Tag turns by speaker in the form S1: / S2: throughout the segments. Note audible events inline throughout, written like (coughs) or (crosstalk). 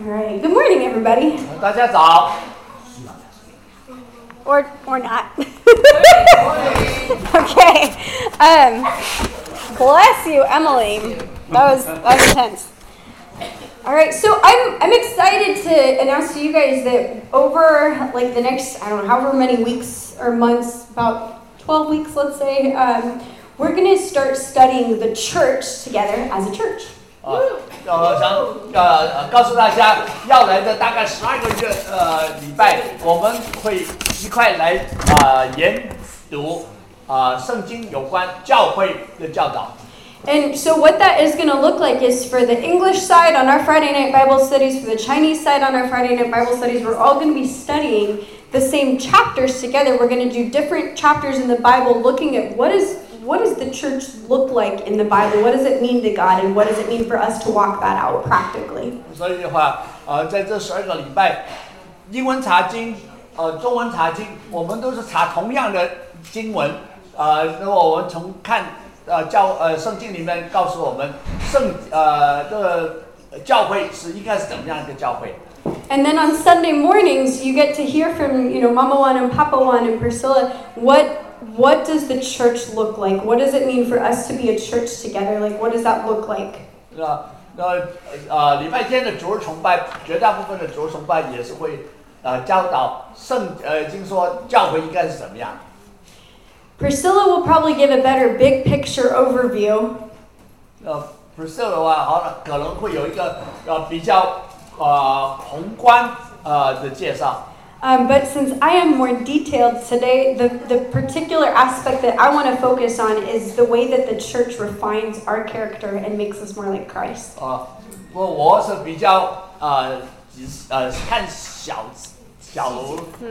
S1: All right. Good morning, everybody.
S2: 大家早。
S1: Or or not. (laughs) okay. Um, bless you, Emily. That was that was intense. All right, so I'm I'm excited to announce to you guys that over like the next I don't know however many weeks or months, about 12 weeks, let's say, um, we're gonna start studying the church together as a church.
S2: 啊，呃，想呃呃告诉大家，要来的大概十二个月呃礼拜，我们会一块来啊、研读啊、圣经有关教会的教导。
S1: And so, what that is going to look like is for the English side on our Friday night Bible studies, for the Chinese side on our Friday night Bible studies, we're all going to be studying the same chapters together. We're going to do different chapters in the Bible, looking at what is what does the church look like in the Bible? What does it mean to God, and what does it mean for us to walk that out practically?
S2: 所以的话，呃，在这十二个礼拜，英文查经，呃，中文查经，我们都是查同样的经文，呃，那么我们从看呃教呃圣经里面告诉我们圣呃这个教会是应该是怎么样一个教会。
S1: And then on Sunday mornings, you get to hear from you know Mama Juan and Papa Juan and Priscilla. What what does the church look like? What does it mean for us to be a church together? Like, what does that look like?
S2: 那那呃礼拜天的主日崇拜，绝大部分的主日崇拜也是会呃教导圣呃经说教会应该是怎么样。
S1: Priscilla will probably give a better big picture overview.
S2: 呃 Priscilla 的话，好了，可能会有一个呃比较呃宏观呃的介绍。
S1: Um, but since I am more detailed today, the, the particular aspect that I want to focus on is the way that the church refines our character and makes us more like Christ.
S2: 啊，不过我是比较呃只是呃看小小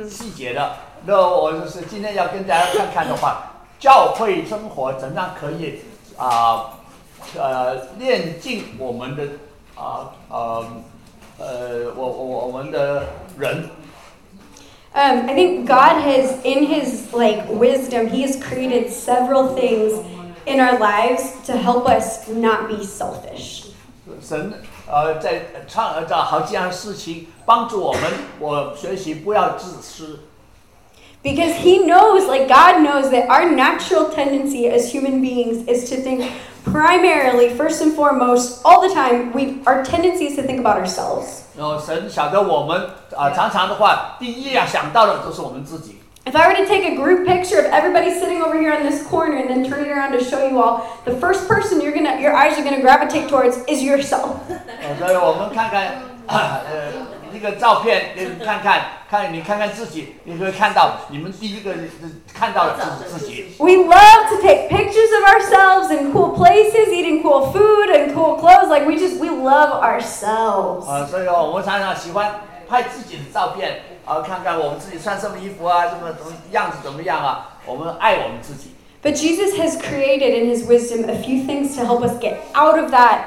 S2: 细节的。那我就是今天要跟大家看看的话，教会生活怎样可以啊呃练进我们的啊呃呃我我我们的人。
S1: Um, I think God has, in His like wisdom, He has created several things in our lives to help us not be selfish.
S2: 神呃在创造好几样事情帮助我们，我学习不要自私。
S1: Because he knows, like God knows, that our natural tendency as human beings is to think primarily, first and foremost, all the time, we our tendency is to think about ourselves.
S2: 然后神晓得我们啊、常常的话，第一呀想到的都是我们自己。
S1: If I were to take a group picture of everybody sitting over here on this corner and then turn it around to show you all, the first person you're gonna your eyes are gonna gravitate towards is yourself. (laughs)
S2: 呃，所以我们看看，呃， (laughs) 一个照片，你看看，看你看看自己，你会看到你们第一个看到的是自己。
S1: We love to take pictures of ourselves in cool places, eating cool food and cool clothes. Like we just we love ourselves.
S2: 啊、所以哦，我们常常喜欢拍自己的照片，啊、看看我们自己穿什么衣服啊，什么怎么样子怎么样啊，我们爱我们自己。
S1: But Jesus has created in his wisdom a few things to help us get out of that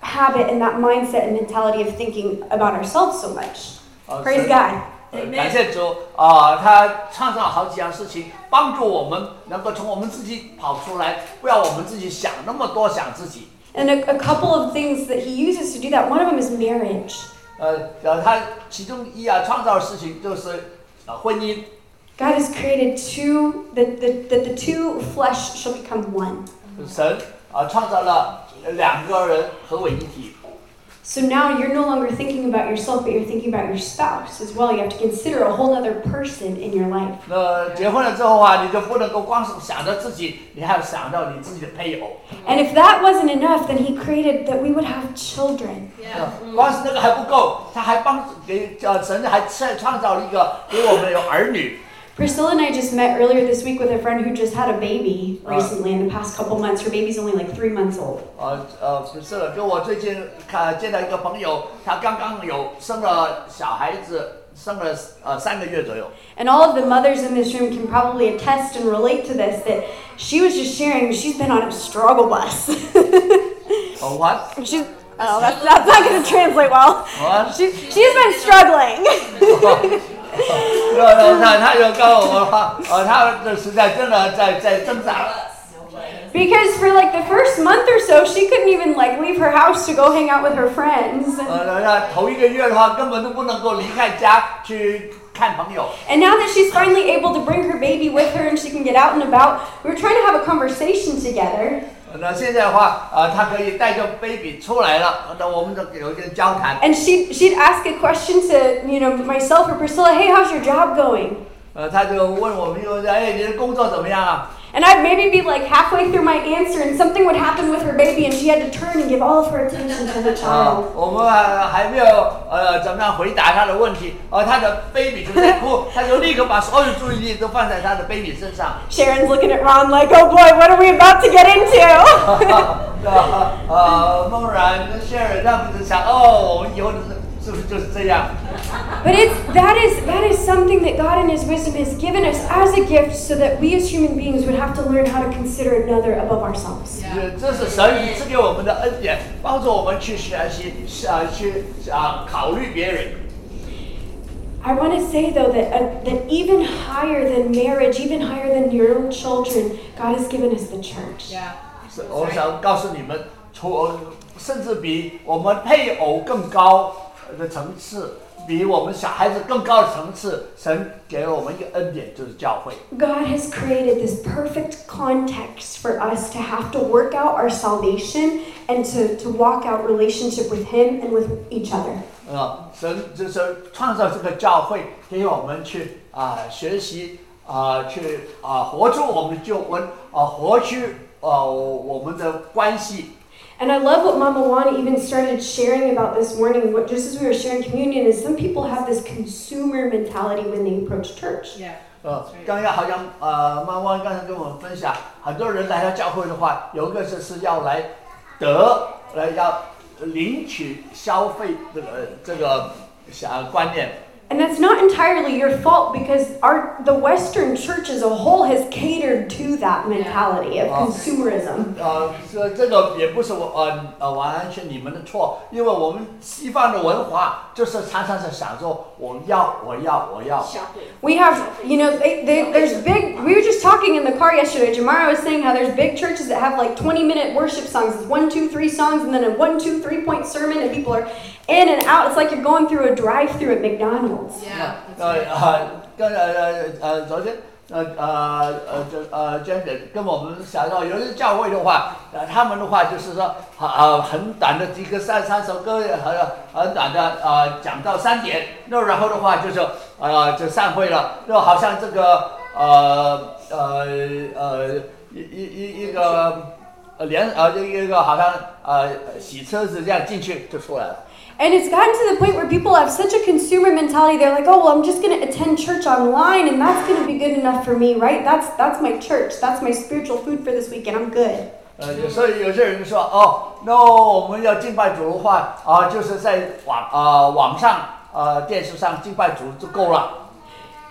S1: habit and that mindset and mentality of thinking about ourselves so much.
S2: 啊
S1: Praise
S2: 神
S1: God.
S2: 呃感谢主啊、他创造好几样事情，帮助我们能够从我们自己跑出来，不要我们自己想那么多，想自己。
S1: And a, a couple of things that he uses to do that. One of them is marriage.
S2: 呃呃，他其中一啊创造的事情就是呃婚姻。
S1: God has created two that the, that the two flesh shall become one.
S2: 神啊创造了 两个人合为一体。
S1: So now you're no longer thinking about yourself, but you're thinking about your spouse as well. You have to consider a whole other person in your life.
S2: 那结婚了之后啊，你就不能够光是想着自己，你还要想到你自己的配偶。
S1: And if that wasn't enough, then he created that we would have children.
S2: 呃光是那个还不够，他还帮给呃神还创创造了一个给我们有儿女。
S1: Priscilla and I just met earlier this week with a friend who just had a baby
S2: Uh.
S1: recently in the past couple months. Her baby's only like three months old.
S2: 呃呃，不是了，就我最近看见到一个朋友，他刚刚有生了小孩子，生了呃三个月左右。
S1: And all of the mothers in this room can probably attest and relate to this that she was just sharing she's been on a struggle bus. (laughs)
S2: 哦，我
S1: she's oh that's, that's not going to translate well.
S2: 我
S1: She, she's been struggling. (laughs) (laughs)
S2: 那那他他就告诉我说，呃，他这实在真的在在挣扎。
S1: Because for like the first month or so, she couldn't even like leave her house to go hang out with her friends. (laughs)
S2: 呃，那头一个月的话，根本都不能够离开家去看朋友。
S1: And now that she's finally able to bring her baby with her and she can get out and about, we were trying to have a conversation together.
S2: 那现在的话，呃，他可以带着 baby 出来了，那我们就有一个交谈。
S1: And she she'd ask a question to, you know, myself or Priscilla, hey, how's your job going?
S2: 呃，他就问我们说，哎，你的工作怎么样啊？
S1: And I'd maybe be like halfway through my answer and something would happen with her baby and she had to turn and give all of her attention to the
S2: 啊
S1: child.，(laughs)
S2: 我们还还没有呃怎么样回答他的问题，而他的 baby 就在哭，他就立刻把所有注意力都放在他的 baby (laughs) 身上。
S1: Sharon's looking at Ron like, oh boy, what are we about to get into? (laughs)
S2: 呃呃，梦然跟 Sharon 他们就想，哦，我们以后是是不是就是这样？
S1: But it's that is that is something that God in His wisdom has given us as a gift, so that we as human beings would have to learn how to consider another above ourselves.
S2: 这这是神赐给我们的恩典，帮助我们去学习，啊，去啊考虑别人。
S1: I want to say though that uh, that even higher than marriage, even higher than your own children, God has given us the church.
S3: Yeah.
S2: 是，我想告诉你们，除甚至比我们配偶更高 的层次，比我们小孩子更高的层次，神给了我们一个恩典，就是教会。
S1: God has created this perfect context for us to have to work out our salvation and to, to walk out relationship with Him and with each other.
S2: 啊，神就是创造这个教会，给我们去啊、学习啊、去啊、活出我们的救恩啊、活出啊、我们的关系。
S1: And I love what Mama Juana even started sharing about this morning. What just as we were sharing communion, is some people have this consumer mentality when they approach church.
S3: Yeah.
S2: 呃，刚刚好像呃，妈妈刚才跟我们分享，很多人来到教会的话，有一个是是要来得，来要领取消费这个这个想观念。
S1: And that's not entirely your fault because our the Western church as a whole has catered to that mentality of
S2: Oh.
S1: consumerism.
S2: 呃，这这个也不是我呃呃完全你们的错，因为我们西方的文化就是常常是想说我要我要我要，
S1: We have, you know, they, they, there's big. We were just talking in the car yesterday. Jamara was saying how there's big churches that have like 20 minute worship songs. It's one, two, three songs, and then a one, two, three point sermon, and people are in and out. It's like you're going through a drive-through at McDonald's.
S3: Yeah.
S2: 呃
S3: That's right.
S2: 呃跟呃呃呃昨天。呃呃呃，这呃，真的跟我们想到，有些教会的话，呃，他们的话就是说，啊、呃，很短的几个三三首歌，很很短的呃，讲到三点，那然后的话就是呃，就散会了，就好像这个呃呃呃一一一一个呃 连呃一个一个好像呃洗车子这样进去就出来了。
S1: And it's gotten to the point where people have such a consumer mentality. They're like, "Oh, well, I'm just going to attend church online, and that's going to be good enough for me, right? That's that's my church. That's my spiritual food for this week, and I'm good."
S2: 呃，所以有些人说，哦，那我们要敬拜主的话，啊、就是在网啊、网上呃电视上敬拜主就够了。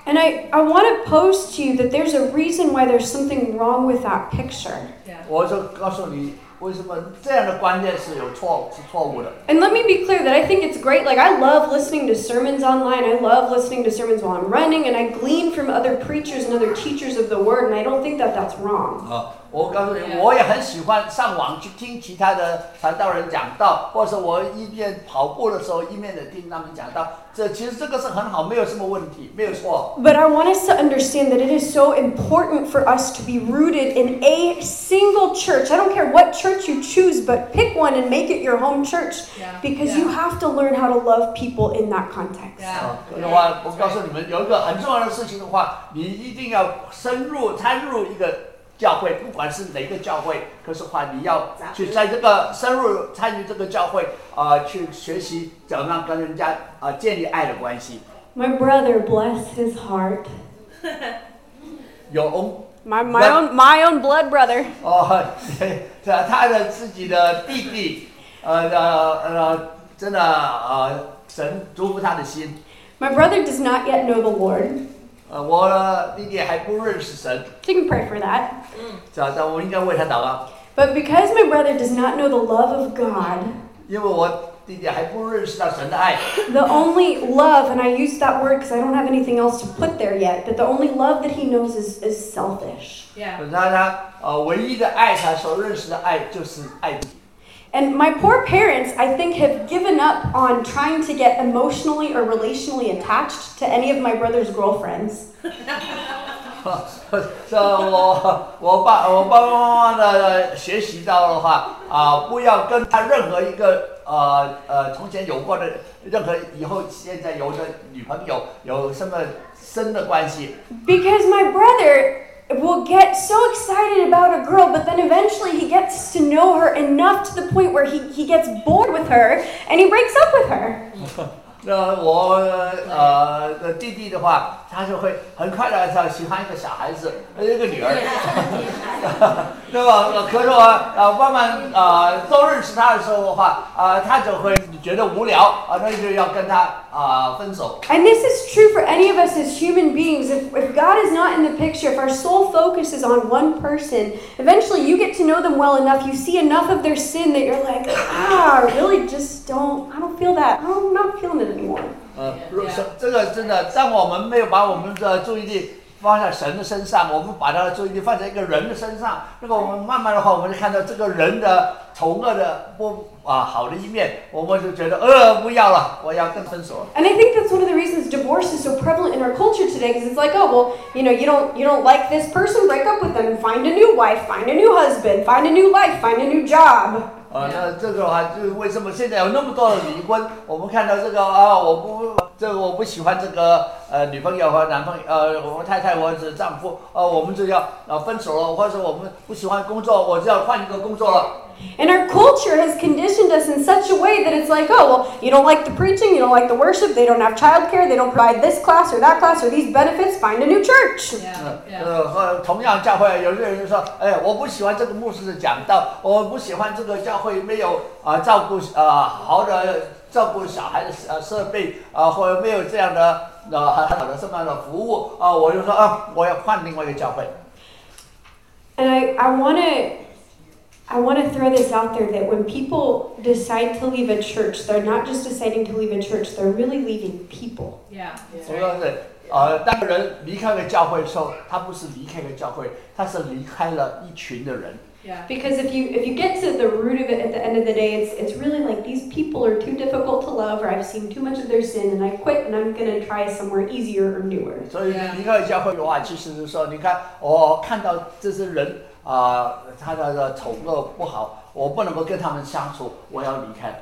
S1: And I, I want to pose to you that there's a reason why there's something wrong with that picture.
S3: Yeah.
S2: 我就告诉你，为什么这样的观念是有错是错误的。
S1: And let me be clear that I think it's great. Like, I love listening to sermons online. I love listening to sermons while I'm running, and I glean from other preachers and other teachers of the word, and I don't think that that's wrong.
S2: 啊， 我告诉你，我也很喜欢上网去听其他的传道人讲道，或者我一边跑步的时候一面的听他们讲道。这其实这个是很好，没有什么问题，没有错。
S1: But I want us to understand that it is so important for us to be rooted in a single church. I don't care what church you choose, but pick one and make it your home church because you have to learn how to love people in that context.
S2: 的话，我告诉你们，有一个很重要的事情的话，你一定要深入参入一个教会，不管是哪个教会，可是话你要去在这个深入参与这个教会啊、去学习怎么样跟人家啊、建立爱的关系。
S1: My brother, bless his heart.
S2: 有 own
S1: My, my own my own blood brother.
S2: 哦，他他的自己的弟弟，呃呃呃，真的呃，神祝福他的心。
S1: My brother does not yet know the Lord.
S2: 呃，我的弟弟还不认识神，
S1: So you can pray for that.
S2: 是吧？但我应该为他祷告。
S1: But because my brother does not know the love of God,
S2: 因为我 弟弟还不认识到神的爱，
S1: The only love, and I use that word because I don't have anything else to put there yet, but the only love that he knows is, is selfish.
S3: Yeah.
S2: 他他呃唯一的爱他所认识的爱就是爱自己。
S1: And my poor parents, I think, have given up on trying to get emotionally or relationally attached to any of my brother's girlfriends. (laughs)
S2: 这我我爸我爸爸妈妈的学习到的话啊、不要跟他任何一个呃呃从前有过的任何以后现在有的女朋友有什么深的关系，
S1: Because my brother will get so excited about a girl, but then eventually he gets to know her enough to the point where he, he gets bored with her and he breaks up with her. (laughs)
S2: 那我呃的弟弟的话，他就会很快的他喜欢一个小孩子，呃一个女儿。那么呃可是我呃慢慢呃都认识他的时候的话，啊、他就会觉得无聊啊、那就要跟他啊、分手。
S1: And (laughs) this is true for any of us as human beings. If, if God is not in the picture, if our sole focus is on one person, eventually you get to know them well enough, you see enough of their sin that you're like, ah, I really just don't, I don't feel that. I'm not feeling it
S2: 呃，这个真的，当我们没有把我们的注意力放在神的身上，我们把他的注意力放在一个人的身上，那么我们慢慢的话，我们就看到这个人的丑恶的不啊好的一面，我们就觉得呃不要了，我要跟分手了。
S1: And I think that's one of the reasons divorce is so prevalent in our culture today because it's like, oh, well, you know, you don't you don't like this person, break up with them find a new wife, find a new husband, find a new life, find a new job.
S2: 呃，那这个的话，就是为什么现在有那么多的离婚？(laughs) 我们看到这个啊，我不，这个我不喜欢这个呃女朋友和男朋友，呃，我太太或者是丈夫，呃，我们就要呃分手了，或者我们不喜欢工作，我就要换一个工作了。
S1: And our culture has conditioned us in such a way that it's like, oh, well, you don't like the preaching, you don't like the worship, they don't have childcare, they don't provide this class or that class or these benefits, find a new church.
S3: Yeah.
S2: 呃
S3: Yeah.
S2: 呃，和同样教会有些人就说，哎，我不喜欢这个牧师的讲道，我不喜欢这个教会没有啊、照顾啊、好的照顾小孩的呃设备啊、或者没有这样的呃很很好的这么样的服务啊、我就说啊，我要换另外一个教会。
S1: And I, I want to I want to throw this out there that when people decide to leave a church, they're not just deciding to leave a church, they're really leaving people.
S3: Yeah. That's
S2: 我
S3: right.
S2: 说是，呃，当人离开了教会的时候，他不是离开了教会，他是离开了一群的人。
S3: Yeah.
S1: Because if you if you get to the root of it at the end of the day, it's it's really like these people are too difficult to love, or I've seen too much of their sin, and I quit, and I'm gonna try somewhere easier or newer.
S2: 所以离开了教会的话，其实是说，你看，我看到这些人 啊、他的的丑恶不好，我不能够跟他们相处，我要离开。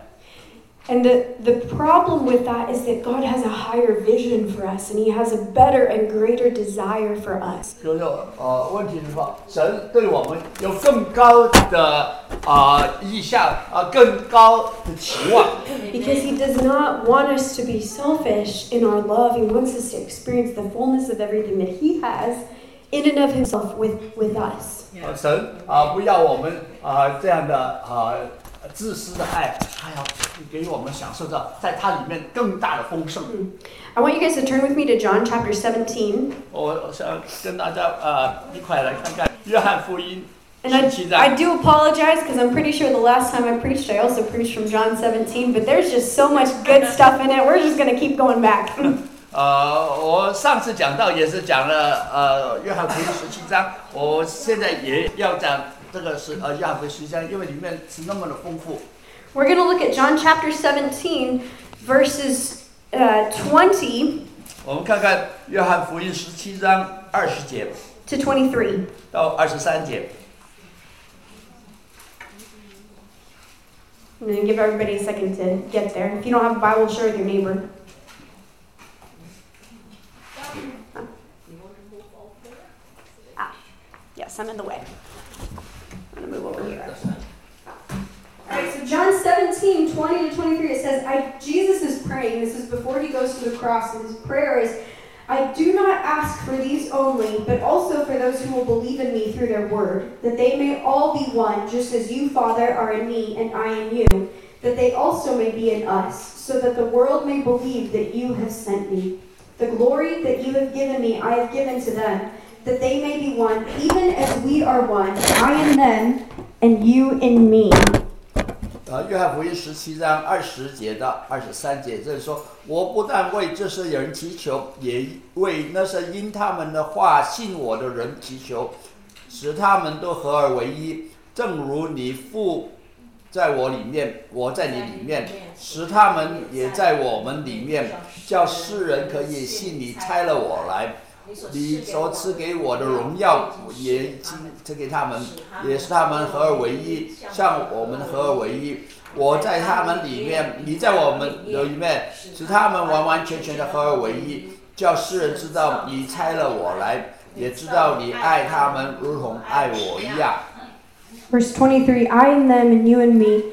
S1: And the, the problem with that is that God has a higher vision for us, and He has a better and greater desire for us.
S2: 就是呃，问题是说，神对我们有更高的啊、意向啊、更高的期望。
S1: Because He does not want us to be selfish in our love. He wants us to experience the fullness of everything that He has in and of Himself with, with us.
S2: 呃
S3: Yeah.
S2: 神啊、不要我们啊、这样的啊、自私的爱，他要给我们享受到在它里面更大的丰盛。
S1: I want you guys to turn with me to John chapter 17.
S2: 我我想跟大家呃一块来看看约翰福音
S1: And I,
S2: 十七章
S1: I。do apologize because I'm pretty sure the last time I preached, I also preached from John 17, but there's just so much good stuff in it. We're just going to keep going back. (laughs)
S2: 呃，我上次讲到也是讲了呃约翰福音十七章，我现在也要讲这个是呃约翰福音十七章，因为里面是那么的丰富。
S1: We're going to look at John chapter seventeen, verses uh, 20
S2: 我们看看约翰福音十七章二十节
S1: to twenty three.
S2: 到二十三节。
S1: I'm going to give everybody a second to get there. If you don't have a Bible, share with your neighbor. Yes, I'm in the way. I'm going to move over here. All right, so John 17, 20 to 23, it says, I, Jesus is praying. This is before he goes to the cross, and his prayer is, I do not ask for these only, but also for those who will believe in me through their word, that they may all be one, just as you, Father, are in me and I in you, that they also may be in us, so that the world may believe that you have sent me. The glory that you have given me, I have given to them, that they may be one, even as we are one, I in them, and you in me
S2: 呃，约翰福音十七章二十节到二十三节，这里说：“我不但为这些人祈求，也为那些因他们的话信我的人祈求，使他们都合而为一，正如你父在我里面，我在你里面，使他们也在我们里面，叫世人可以信你差了我来。你所赐给我的荣耀，也已经赐给他们，也是他们合而为一，像我们合而为一。我在他们里面，你在我们里面，使他们完完全全的合而为一，叫世人知道你差了我来，也知道你爱他们如同爱我一样。
S3: Verse 23 I and them, and you and me,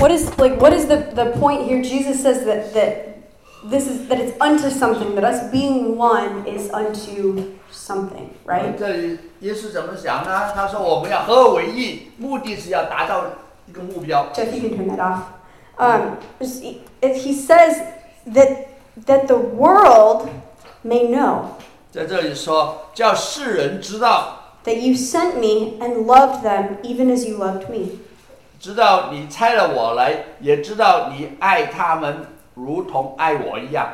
S1: What is like what is the, the point here? Jesus says that that this is that it's unto something, that us being one is unto something, right?
S2: 这里耶稣怎么想呢？他说我们要合而为一，目的是要达到一个目标。
S1: Jeff, you can turn that off. Um, just- if he says that that the world may know
S2: 在这里说，叫世人知道，
S1: that you sent me and loved them even as you loved me.
S2: 知道你差了我来，也知道你爱他们如同爱我一样。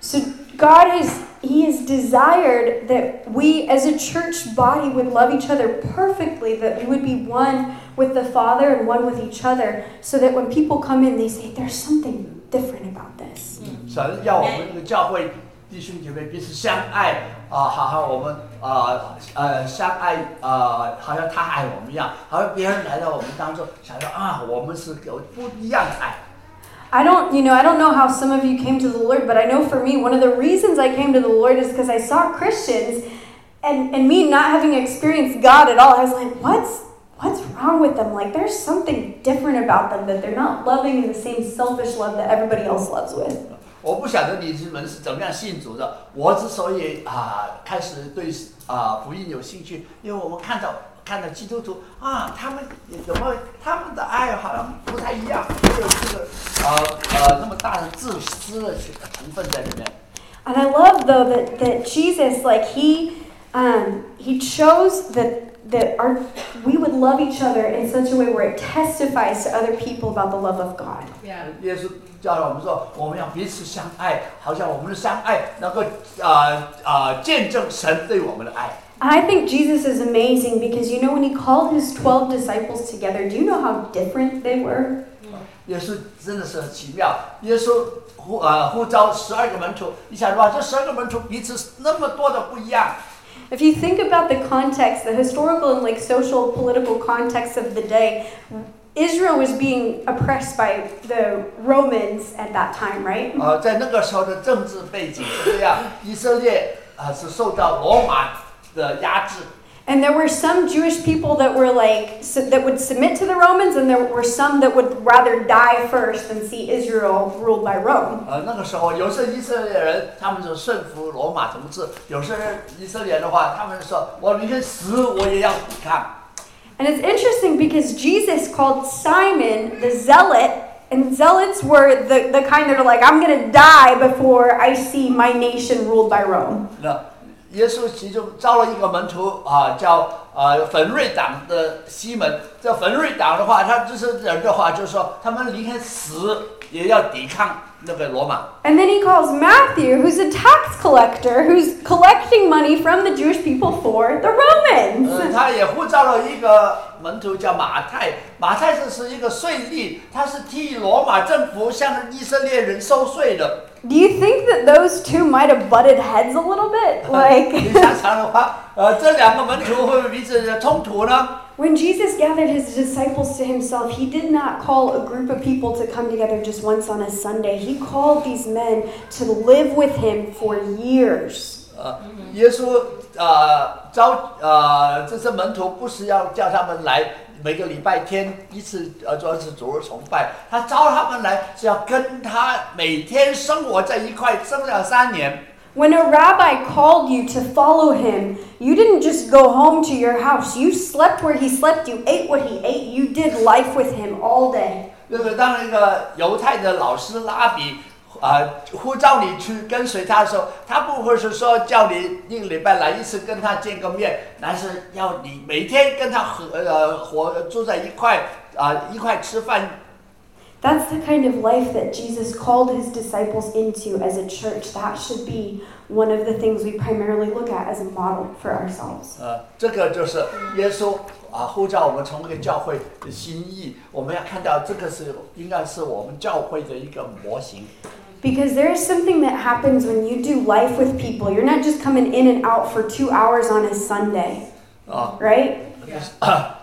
S1: So God has He has desired that we as a church body would love each other perfectly, that we would be one with the Father and one with each other, so that when people come in, they say, There's something different about this.
S2: 神要我们这个教会 弟兄姐妹彼此相爱啊，好像我们啊呃相爱啊，好像他爱我们一样，好像别人来到我们当中，想说啊，我们是有不一样的爱。
S1: I don't, you know, I don't know how some of you came to the Lord, but I know for me, one of the reasons I came to the Lord is because I saw Christians, and and me not having experienced God at all. I was like, what's what's wrong with them? Like, there's something different about them that they're not loving in the same selfish love that everybody else loves with.
S2: 我不晓得你们是怎么样信主的。我之所以啊开始对啊福音有兴趣，因为我们看到看到基督徒啊，他们有没有他们的爱好像不太一样，没有这个呃呃那么大的自私的成分在里面。
S1: And I love though that, that Jesus, like he, um, he chose that that our we would love each other in such a way where it testifies to other people about the love of God.
S4: Yeah.
S2: 耶稣教导我们说，我们要彼此相爱，好像我们的相爱能够啊啊见证神对我们的爱。
S1: And I think Jesus is amazing because you know when he called his 12 disciples together, do you know how different they were?
S2: 耶稣真的是很奇妙。耶稣呼呃呼召十二个门徒，你想哇，这十二个门徒彼此那么多的不一样。
S1: If you think about the context, the historical and like social political context of the day, Israel was being oppressed by the Romans at that time, right?
S2: 呃，在那个时候的政治背景是这样，以色列啊、呃是受到罗马的压制，
S1: And (laughs) there were some Jewish people that were like su- that would submit to the Romans, and there were some that would rather die first than see Israel ruled by Rome.
S2: 呃，那个时候有些以色列人他们就顺服罗马统治，有些人以色列人的话，他们说我宁愿死我也要抵抗。
S1: And it's interesting because Jesus called Simon the zealot, and zealots were the, the kind that are like, I'm going to die before I see my nation ruled by Rome.
S2: 那耶稣其中招了一个门徒啊，叫 呃粉瑞党的西门。这粉瑞党的话，他就是人的话，就是说他们宁愿死也要抵抗那个罗马。
S1: And then he calls Matthew, who's a tax collector, who's collecting money from the Jewish people for the
S2: 呃
S1: ，Romans.
S2: 他也呼召了一个门徒叫马太，马太这是一个税吏，他是替罗马政府向以色列人收税的。
S1: Do you think that those two might have butted heads a little bit? (laughs)
S2: 你
S1: Like, (laughs)
S2: 想想的话，呃，这两个门徒会不会彼此的冲突呢？
S1: when Jesus gathered his disciples to himself, he did not call a group of people to come together just once on a Sunday. He called these men to live with him for years.
S2: 呃，耶稣呃招呃这些门徒不是要叫他们来 每个礼拜天一次，呃，做一次主日崇拜。他招他们来是要跟他每天生活在一块，生了三年。
S1: When a rabbi called you to follow him, you didn't just go home to your house. You slept where he slept, you ate what he ate, you did life with him all day.
S2: 那个当那个犹太的老师拉比啊、呼召你去跟随他的时候，他不会是说叫你一个礼拜来一次跟他见个面，而是要你每天跟他和呃活住在一块啊、一块吃饭
S1: That's the kind of life that Jesus called his disciples into as a church. That should be one of the things we primarily look at as a model for ourselves.
S2: 呃，这个就是耶稣啊呼召我们成为教会的心意。我们要看到这个是应该是我们教会的一个模型。
S1: Because there is something that happens when you do life with people. You're not just coming in and out for two hours on a Sunday,
S2: 啊，
S1: right?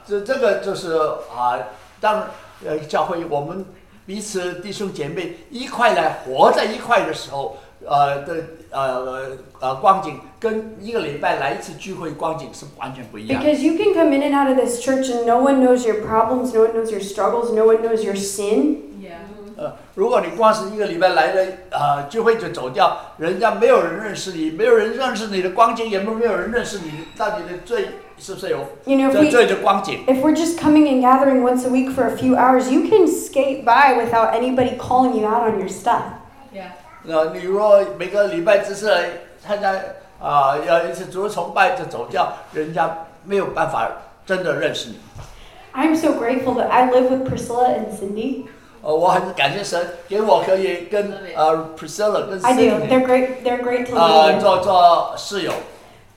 S2: 这这个就是啊，当呃教会我们彼此弟兄姐妹一块来活在一块的时候，呃的呃呃光景跟一个礼拜来一次聚会光景是完全不一样。
S1: Because you can come in and out of this church and no one knows your problems, no one knows your struggles, no one knows your sin.
S4: Yeah.
S2: 呃，如果你光是一个礼拜来的呃聚会就走掉，人家没有人认识你，没有人认识你的光景，也没没有人认识你到底的罪是不是有
S1: You know, if
S2: 这罪的光景。
S1: if we're just coming and gathering once a week for a few hours, you can skate by without anybody calling you out on your stuff.
S4: Yeah.
S2: 那，你如果每个礼拜只是来参加啊，要一次主日崇拜就走掉，人家没有办法真的认识你。
S1: I'm so grateful that I live with Priscilla and Cindy.
S2: 呃，我很感谢神给我可以跟呃 Priscilla 跟
S1: I do.
S2: Cindy
S1: They're great. They're great to
S2: 呃
S1: live with.
S2: 做做室友。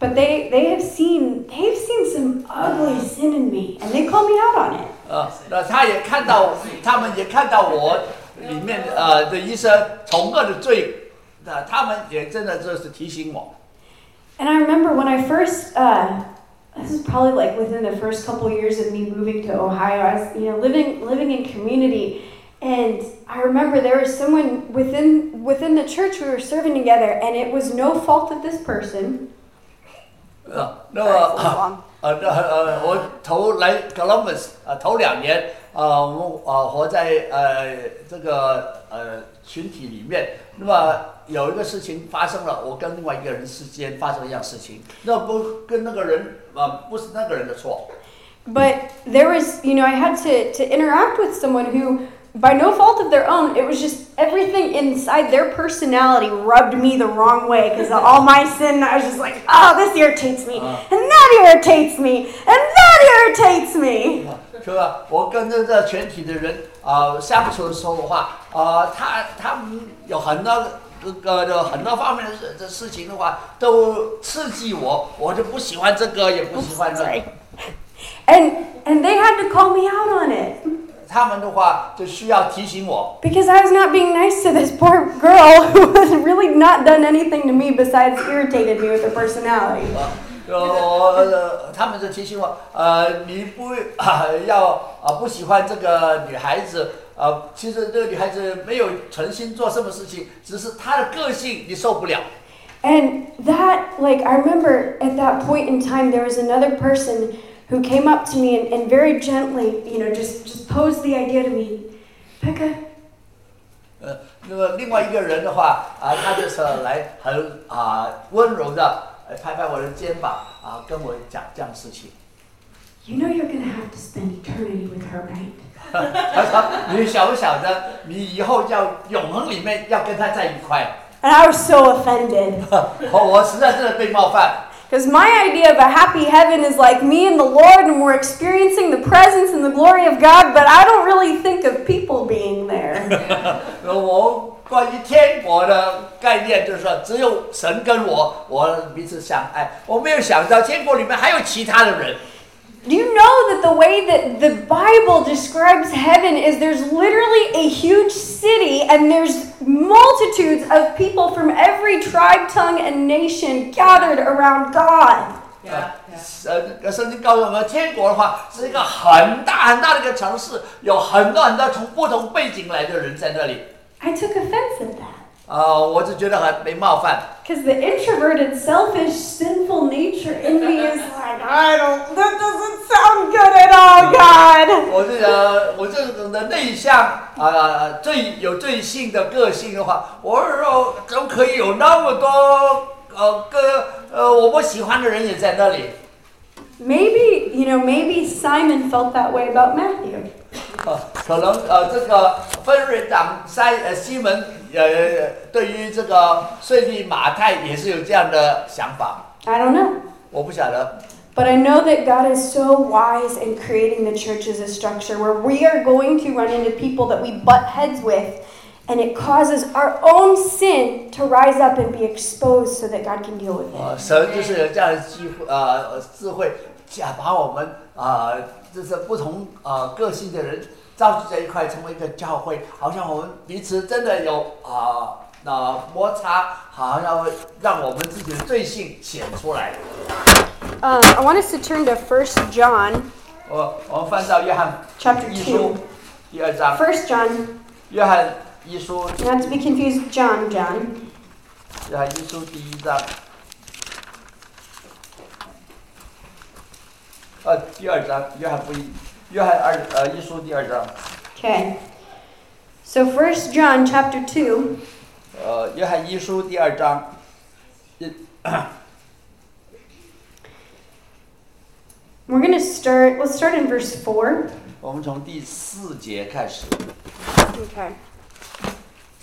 S1: But they they have seen they've seen some ugly sin in me, and they call me out on it.
S2: 呃，那他也看到，他们也看到我里面呃的一些丑恶的罪，那他们也真的就是提醒我。
S1: And I remember when I first, uh, this is probably like within the first couple years of me moving to Ohio. I was, you know, living living in community, and I remember there was someone within within the church we were serving together, and it was no fault of this person.
S2: 呃，那么呃那呃我头来 Columbus 呃头两年呃我们呃活在呃这个呃群体里面，那么有一个事情发生了，我跟另外一个人之间发生一样事情，那不跟那个人呃不是那个人的错，
S1: But there was, you know, I had to to interact with someone who. By no fault of their own, it was just everything inside their personality rubbed me the wrong way because of all my sin. I was just like, oh, this irritates me,
S2: Uh.
S1: and that irritates me, and that irritates me. (laughs)
S2: 是吧？我跟这个全体的人啊、呃相处的时候的话，啊、他他们有很多这个的很多方面的事的事情的话，都刺激我，我就不喜欢这个，也不喜欢那个
S1: Sorry.。And and they had to call me out on it
S2: 他们的话就需要提醒我
S1: ，because I was not being nice to this poor girl who has really not done anything to me besides irritated me with her personality.
S2: 呃，呃，他们就提醒我，呃，你不啊、要啊、不喜欢这个女孩子，呃，其实这个女孩子没有诚心做什么事情，只是她的个性你受不了。
S1: And that, like, I remember at that point in time, there was another person who came up to me and, and very gently, you know, just, just posed the idea to me Becca,
S2: 呃，那么另外一个人的话啊，他就是来很啊温柔的呃拍拍我的肩膀啊，跟我讲这样的事情。
S1: you know you're going to have to spend eternity with her, right?
S2: 他(laughs) 说：“你晓不晓得，你以后要永恒里面要跟他在一块？
S1: And I was so offended. (laughs)
S2: 我我实在真的被冒犯。
S1: Because my idea of a happy heaven is like me and the Lord, and we're experiencing the presence and the glory of God, but I don't really think of people being there. (laughs)
S2: 呃我关于天国的概念就是说，只有神跟我，我彼此相爱。我没有想到天国里面还有其他的人。
S1: Do you know that the way that the Bible describes heaven is there's literally a huge city and there's multitudes of people from every tribe, tongue, and nation gathered around God?
S4: Yeah. yeah.
S2: 神呃圣经告诉我们，天国的话是一个很大很大的一个城市，有很多很多从不同背景来的人在那里。
S1: I took offense at that.
S2: 呃，我就觉得很没冒犯。
S1: Because the introverted, selfish, sinful nature in me is like, I don't, that doesn't sound good at all, God.
S2: 我这个我这种的内向啊、最有最性的个性的话，我说怎么可以有那么多呃个呃我不喜欢的人也在那里？
S1: Maybe, you know, maybe Simon felt that way about Matthew.
S2: 呃，可能呃这个分瑞长塞呃西门呃对于这个税利马太也是有这样的想法，
S1: I don't know.
S2: 我不晓得。
S1: But I know that God is so wise in creating the church as a structure where we are going to run into people that we butt heads with, and it causes our own sin to rise up and be exposed so that God can deal with it.
S2: 呃，神就是有这样的机会，呃，智慧，假把我们啊、呃，就是不同呃个性的人召集在一块，成为一个教会，好像我们彼此真的有啊那、摩擦，好像会让我们自己的罪性显出来。
S5: Um, I want us to turn to 1 John
S2: 我我们翻到约翰
S1: Chapter
S2: 一书
S1: 2.
S2: 第二章，
S1: First John,
S2: 约翰 一书，
S1: not to be confused with John, John.
S2: 约翰一书第一章，呃，第二章，约翰福音，约翰二呃一书第二章。
S1: Okay. So First John chapter 2,
S2: 呃，约翰一书第二章，一 (coughs)
S1: we're going to start, let's start in verse 4. (coughs)
S2: 我们从第四节开始。
S5: Okay.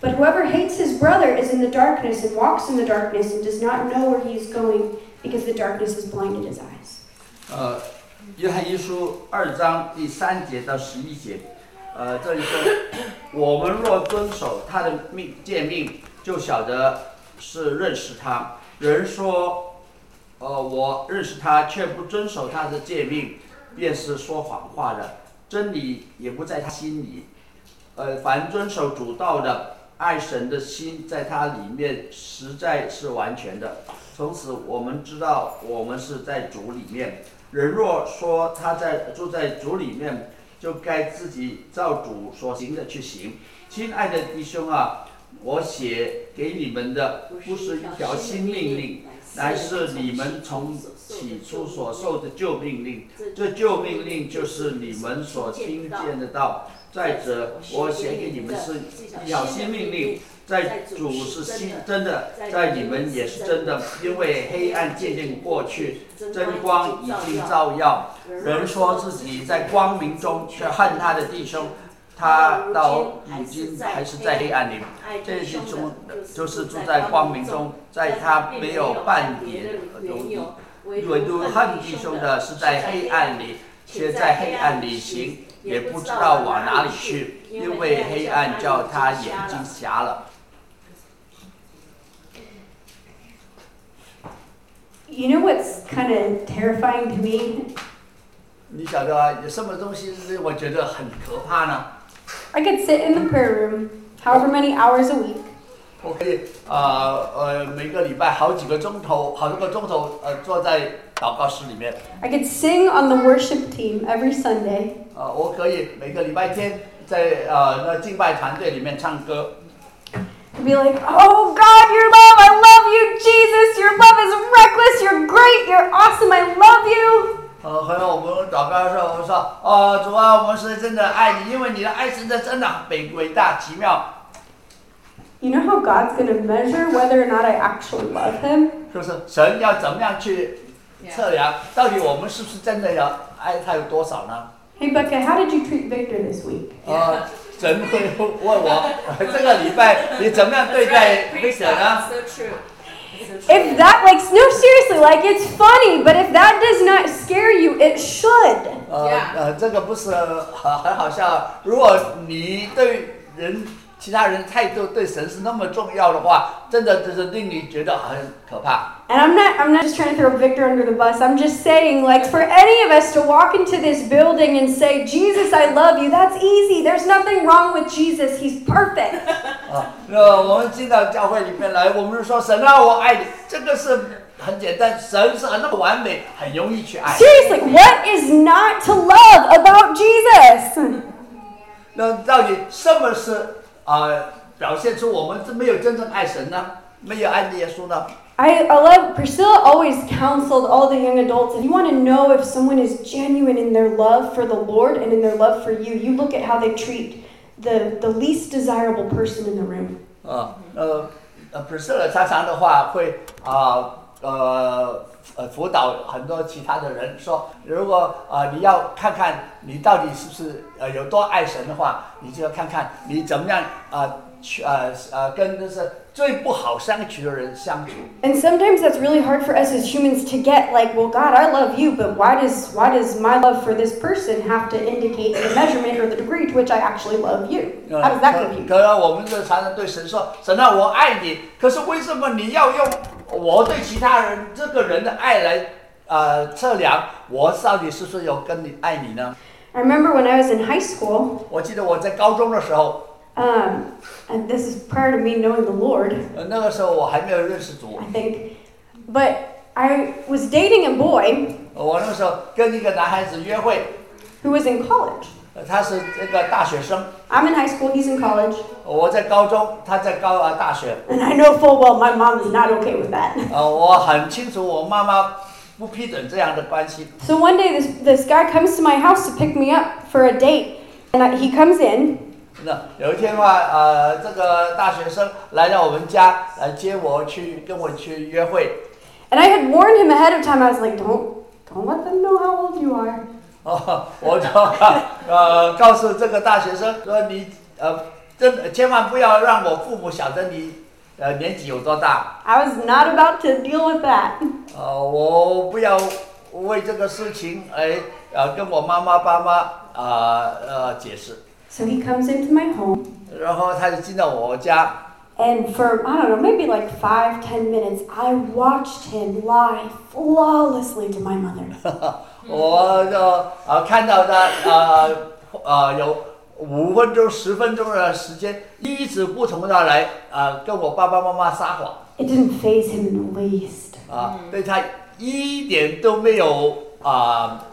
S1: But whoever hates his brother is in the darkness and walks in the darkness and does not know where he is going because the darkness has blinded his eyes.
S2: 呃，约翰一书二章第三节到十一节，呃，这里说，我们若遵守他的命诫命，就晓得是认识他。人说，呃，我认识他，却不遵守他的诫命，便是说谎话的，真理也不在他心里。呃，凡遵守主道的，爱神的心在他里面，实在是完全的。从此我们知道，我们是在主里面。人若说他在住在主里面，就该自己照主所行的去行。亲爱的弟兄啊，我写给你们的不是一条新命令，乃是你们从起初所受的旧命令。这旧命令就是你们所听见的道。再者，我写给你们是一条新命令，在主是新真的，在你们也是真的，因为黑暗渐渐过去，真光已经照耀。人说自己在光明中，却恨他的弟兄，他到如今还是在黑暗里。这是住就是住在光明中，在他没有半点犹豫。唯独恨弟兄的是在黑暗里，却在黑暗里行，也不知道往哪里去，因为黑暗叫他眼睛瞎了。
S1: You know what's kind of terrifying to me?
S2: 你晓得啊，有什么东西是我觉得很可怕呢？
S1: I could sit in the prayer room however many hours a week,
S2: 我可以呃呃每个礼拜好几个钟头，好多个钟头呃坐在祷告室里面，
S1: I could sing on the worship team every Sunday,
S2: 呃我可以每个礼拜天在呃那敬拜团队里面唱歌，
S1: to be like, oh God, your love, I love you, Jesus, your love is reckless, you're great, you're awesome, I love you.
S2: 呃，还有我们祷告的时候，我们说，哦，主啊，我们是真的爱你，因为你的爱真的真的伟伟大奇妙
S1: ，You know how God's going to measure whether or not I actually love Him?
S2: 是不是？神要怎么样去测量，到底我们是不是真的要爱他有多少呢
S3: ？Hey, Becca, how did you treat Victor this week?
S2: 呃，神会问我，这个礼拜你怎么样对待 Victor 呢？
S4: So true. So true.
S1: If that, like, no, seriously, like, it's funny, but if that does not scare you, it should.
S2: 呃
S4: Yeah.
S2: 呃，这个不是很很好笑。如果你对人、 其他人态度对神是那么重要的话，真的就是令你觉得很可怕。
S1: And I'm not, I'm not just trying to throw Victor under the bus. I'm just saying, like, for any of us to walk into this building and say, Jesus, I love you, that's easy. There's nothing wrong with Jesus. He's perfect. (laughs)
S2: 啊，那我们进到教会里面来，我们说神啊，我爱你，这个是很简单，神是很那么完美，很容易去爱。
S1: Seriously, what is not to love about Jesus? (laughs)
S2: 那到底什么是啊、 呃表现出我们是没有真正爱神呢？没有爱耶稣呢？
S1: I, I love, Priscilla always counseled all the young adults. If you want to know if someone is genuine in their love for the Lord and in their love for you, you look at how they treat the, the least desirable person in the room.
S2: 啊，呃，呃，不是了，常常的话会啊 呃呃辅导很多其他的人说，如果啊你要看看你到底是不是呃有多爱神的话，你就要看看你怎么样啊去呃呃跟就是最不好相处的人相处。
S1: And sometimes that's really hard for us as humans to get like, well, God, I love you, but why does why does my love for this person have to indicate the measurement or the degree to which I actually love you?
S2: 呃
S1: How does that
S2: 可
S1: compute?
S2: 可能我们就常常对神说：“神啊，我爱你。”可是为什么你要用我对其他人这个人的爱来呃测量我到底是不是有跟你爱你呢？
S1: I remember when I was in high school,
S2: 我记得我在高中的时候，
S1: um, and this is prior to me knowing the Lord,
S2: 呃，那个时候我还没有认识主，
S1: I think, but I was dating a boy
S2: 我那个时候跟一个男孩子约会，
S1: who was in college.
S2: 呃他是这个大学生，
S1: I'm in high school, he's in college,
S2: 我在高中，他在高呃大学，
S1: and I know full well my mom is not okay with that.
S2: 呃，我很清楚我妈妈不批准这样的关系。
S1: So one day, this, this guy comes to my house to pick me up for a date, and I, he comes in,
S2: 那有一天的话，呃，这个大学生来到我们家来接我去，跟我去约会。
S1: and I had warned him ahead of time. I was like, "Don't, don't let them know how old you are."
S2: 哦，我就呃告诉这个大学生说你呃真千万不要让我父母晓得你呃年纪有多大。
S1: I was not about to deal with that.
S2: 呃，我不要为这个事情哎呃跟我妈妈爸妈呃呃解释。
S1: So he comes into my home,
S2: 然后他就进到我家
S1: ，and for I don't know, maybe like five, ten minutes, I watched him lie flawlessly to my mother.
S2: 我就呃看到他呃呃有五分钟、十分钟的时间，一直不同的来呃跟我爸爸妈妈撒谎
S1: It didn't phase him in the least.
S2: 啊、对他一点都没有啊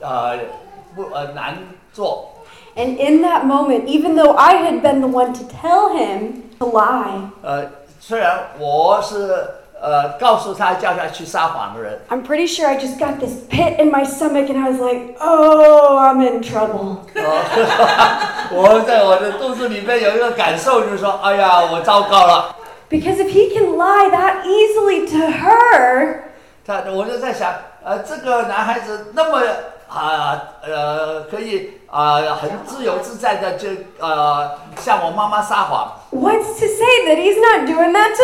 S2: 呃不呃难做。
S1: And in that moment, even though I had been the one to tell him to lie,
S2: 呃，虽然我是 呃告诉他叫他去撒谎的人，
S1: I'm pretty sure I just got this pit in my stomach and I was like, oh, I'm in trouble. (laughs)
S2: 呃我在我的肚子里面有一个感受，就是说，哎呀，我糟糕了。
S1: Because if he can lie that easily to her,
S2: 他我就在想，呃，这个男孩子那么啊呃可以啊、很自由自在的就呃向我妈妈撒谎，
S1: what's to say that he's not doing that to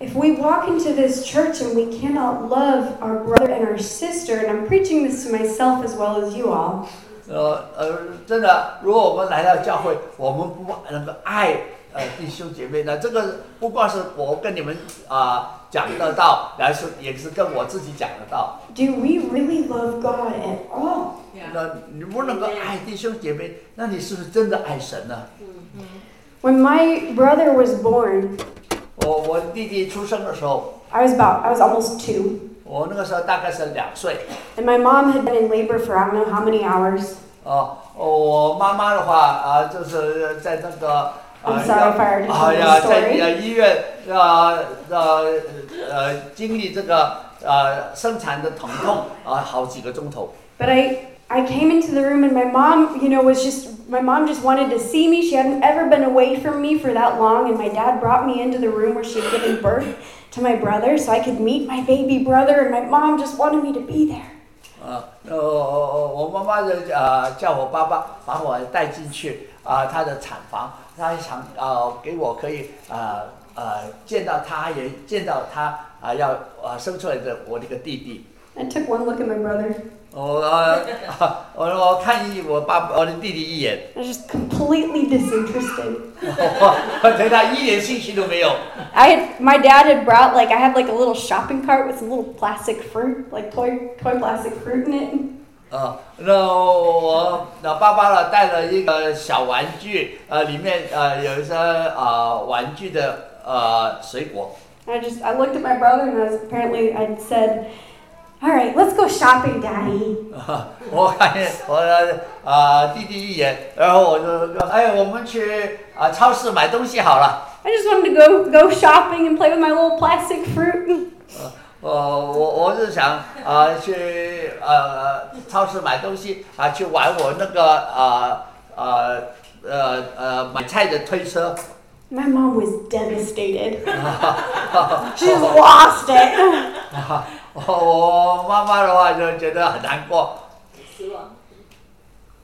S1: If we walk into this church and we cannot love our brother and our sister, and I'm preaching this to myself as well as you all,
S2: 呃呃，真的，如果我们来到教会，我们不能够爱呃弟兄姐妹呢，这个不光是我跟你们啊、讲得到，还是也是跟我自己讲得到。
S1: do we really love God at all?
S4: Yeah.
S2: 那你不能够爱弟兄姐妹，那你是不是真的爱神呢？
S1: When my brother was born,
S2: 我我弟弟出生的时候
S1: ，I was about I was almost two.
S2: 我那个时候大概是两岁。
S1: And my mom had been in labor for I don't know how many hours.
S2: 哦，我妈妈的话啊，就是在那个
S1: I'm sorry if I already
S2: 啊呀
S1: ，the
S2: 在
S1: story.
S2: 呃医院呃呃呃经历这个呃生产的疼痛啊好几个钟头。
S1: But I I came into the room and my mom, you know, was just my mom just wanted to see me. She hadn't ever been away from me for that long and my dad brought me into the room where she had given birth to my brother so I could meet my baby brother and my mom just wanted me to be there.
S2: 啊，呃，我妈妈就呃叫我爸爸把我带进去啊、她的产房，她想呃给我可以呃呃见到她，也见到她啊、要啊生出来的我这个弟弟。
S1: I took one look at my brother.
S2: 我呃我我看一我爸我的弟弟一眼，
S1: I was just completely disinterested. (laughs)
S2: 我我对他一点兴趣都没有。
S1: I had my dad had brought like I had like a little shopping cart with some little plastic fruit, like toy toy plastic fruit in it.
S2: 呃，那我那爸爸呢带了一个小玩具，呃，里面呃有一些呃玩具的呃水果。
S1: I just I looked at my brother and I was apparently I'd said, "All right, let's go shopping, Daddy." (laughs)
S2: 我看见我的呃弟弟一眼，然后我就说，哎，我们去啊、超市买东西好了。
S1: I just wanted to go go shopping and play with my little plastic fruit. (laughs)
S2: 呃，我我是想啊、去呃超市买东西啊、去玩我那个呃呃呃呃买菜的推车。
S1: My mom was devastated. (laughs) She just lost it.
S2: 我妈妈的话就觉得很难过，
S4: 失望。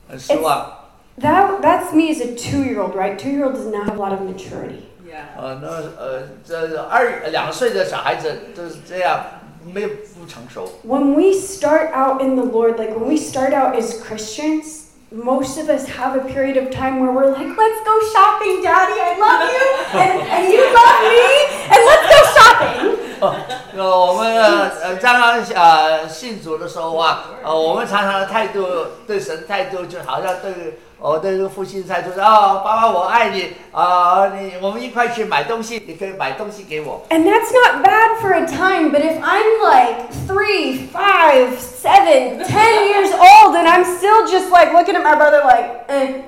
S2: 很失望。
S1: That that's me as a two-year-old, right? Two-year-old does not have a lot of maturity.
S4: Yeah.
S2: 呃，那呃，这二两岁的小孩子就是这样，没有不成熟。
S1: When we start out in the Lord, like when we start out as Christians, most of us have a period of time where we're like, let's go shopping, Daddy, I love you, and, and you love me, and let's go shopping.
S2: 呃，我们呃呃刚刚呃信主的时候啊，呃，我们常常的态度对神态度就好像对我对这个父亲态度是哦，爸爸我爱你啊、你我们一块去买东西，你可以买东西给我。
S1: And that's not bad for a time, but if I'm like three, five, seven, ten years old and I'm still just like looking at my brother like, eh.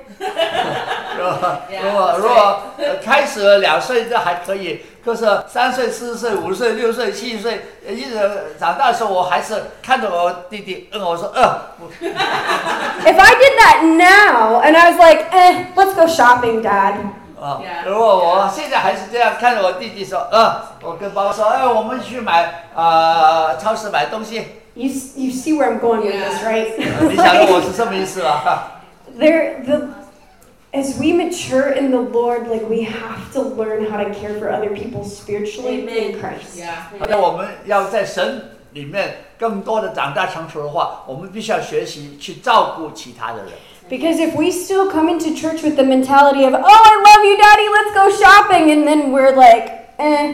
S2: 如果如果如果呃开始了两岁这还可以，可是三岁、四岁、五岁、六岁、七岁，呃一直长大的时候，我还是看着我弟弟，嗯，我说，呃，不
S1: If I did that now and I was like, eh, let's go shopping, Dad.
S2: 啊
S4: Yeah.，
S2: 如果我现在还是这样看着我弟弟说，嗯，我跟爸爸说，哎，我们去买呃超市买东西
S1: ，You, s- you see where I'm going with this, right?
S2: 呃你晓得我是什么意思吧
S1: ？there the as we mature in the Lord, like we have to learn how to care for other people spiritually in
S4: Amen.
S1: Christ.
S4: Yeah.
S2: 那我们要在神里面更多的长大成熟的话，我们必须要学习去照顾其他的人。
S1: Because if we still come into church with the mentality of, oh, I love you, Daddy, let's go shopping, and then we're like, eh,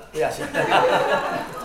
S2: 不要信。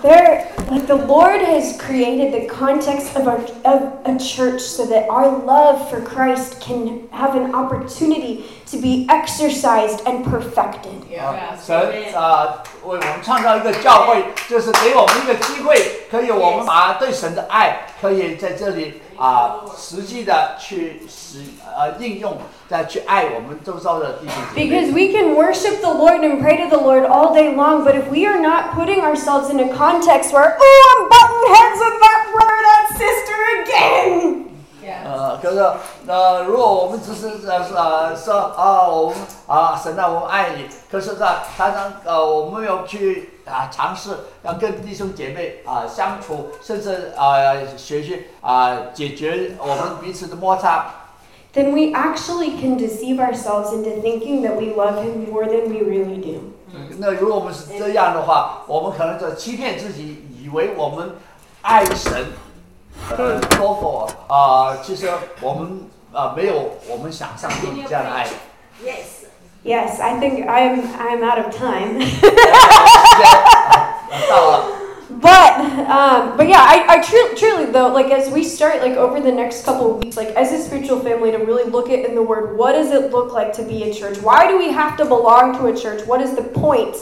S1: There, like the Lord has created the context of our of a church so that our love for Christ can have an opportunity to be exercised and perfected.
S2: 啊
S4: Yeah.，
S2: 神啊为我们创造一个教会，就是给我们一个机会，可以我们把对神的爱，可以在这里 啊实际的去使呃应用，再去爱我们周遭的弟兄姐妹。
S1: Because we can worship the Lord and pray to the Lord all day long, but if we are not putting ourselves in a context where, oh, I'm butting heads with that brother, that sister again.
S4: Yeah.
S2: 呃，可是呃，如果我们只是呃呃说啊，我们啊神啊，我们爱你，可是呢，常常呃我们没有去啊尝试要跟弟兄姐妹啊相处，甚至啊学习啊解决我们彼此的摩擦。
S1: Then we actually can deceive ourselves into thinking that we love Him more than we really do.
S2: 那如果我们是这样的话，我们可能就欺骗自己，以为我们爱神，呃，多过啊，其实我们啊没有我们想象中这样的爱。
S4: Yes.
S1: Yes, I think I'm I'm out of time. (laughs)
S2: 时间到了。
S1: But um, but yeah, I, I truly, truly though, like as we start like over the next couple of weeks, like as a spiritual family, to really look at in the Word, what does it look like to be a church? Why do we have to belong to a church? What is the point?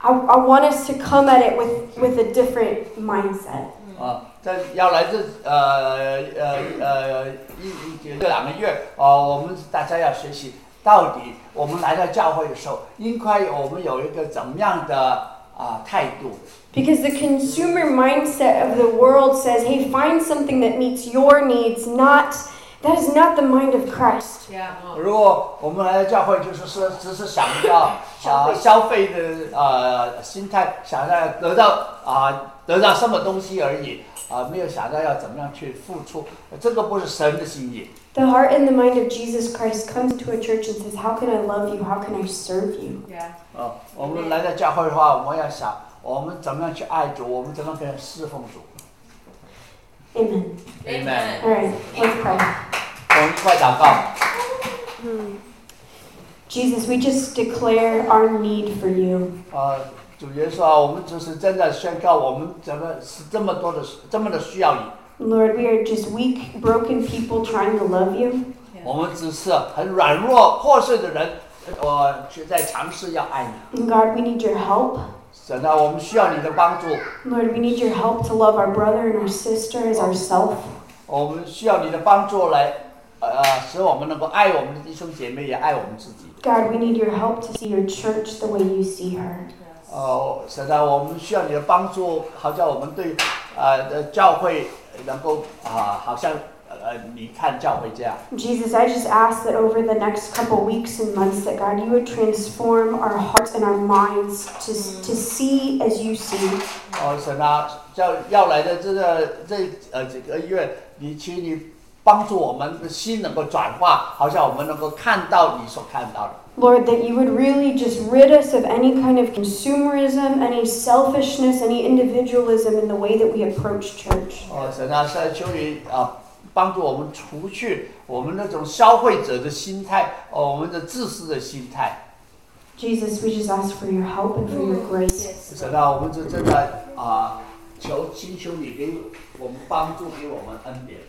S1: I, I want us to come at it with with a different mindset.
S2: 啊，在要来这呃呃呃一一这两个月哦，我们大家要学习， 到底我们来到教会的时候，应该我们有一个怎么样的啊态度
S1: ？Because the consumer mindset of the world says, hey, find something that meets your needs, not that is not the mind of Christ.
S6: Yeah.
S2: 如果我们来到教会，就是说只是想要啊消费的呃心态，想要得到啊得到什么东西而已啊，没有想到要怎么样去付出，这个不是神的心意。
S1: The heart and the mind of Jesus Christ comes into a church and says, How can I love you? How can I serve you?
S6: Yeah.
S2: 哦，我们来到教会的话，我们要想我们怎么样去爱主，我们怎么样去侍奉主。
S1: Amen.
S2: Amen
S1: All right, let's pray.
S2: 我们一块祷告。
S1: Jesus, we just declare our need for you.
S2: 呃，主耶稣啊，我们只是真的宣告，我们怎么是这么多的这么的需要你，
S1: Lord, we are just weak, broken people trying to love you.
S2: 我们只是很软弱破碎的人，我却在尝试要爱你。
S1: And God, we need your help.
S2: 神啊，我们需要你的帮助，
S1: Lord, we need your help to love our brother and our sister as ourself.
S2: 我们需要你的帮助来，呃，使我们能够爱我们的弟兄姐妹，也爱我们自己。
S1: God, we need your help to see your church the way you see her.
S2: 呃，神啊，我们需要你的帮助，好叫我们对呃的教会 能够啊、好像呃你看教会这样。
S1: Jesus, I just ask that over the next couple weeks and months that God, you would transform our hearts and our minds to, to see as you see.
S2: 哦，神啊，要要来的这个这呃几个月，你请你 帮助我们的心能够转化，好像我们能够看到你所看到的。
S1: Lord, that you would really just rid us of any kind of consumerism, any selfishness, any individualism in the way that we approach church.
S2: 哦，神啊，是求你啊，帮助我们除去我们那种消费者的心态，哦，我们的自私的心态。
S1: Jesus, we just ask for your help and for your grace.
S2: 神啊，我们是真的啊，求请求你给我们帮助，给我们恩典。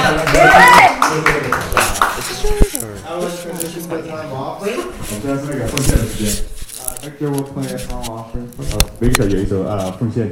S7: 啊，非常有一首啊，奉献。